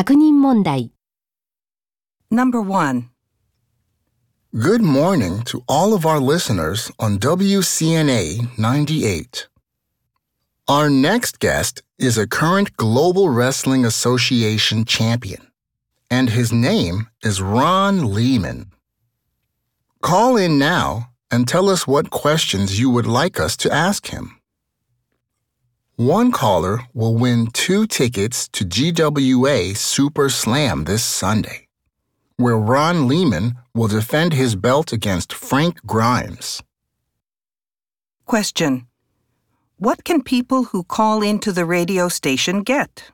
确认问题 Number 1. Good morning to all of our listeners on WCNA 98. Our next guest is a current Global Wrestling Association champion, and his name is Ron Lehman. Call in now and tell us what questions you would like us to ask him. One caller will win two tickets to GWA Super Slam this Sunday, where Ron Lehman will defend his belt against Frank Grimes. Question. What can people who call into the radio station get?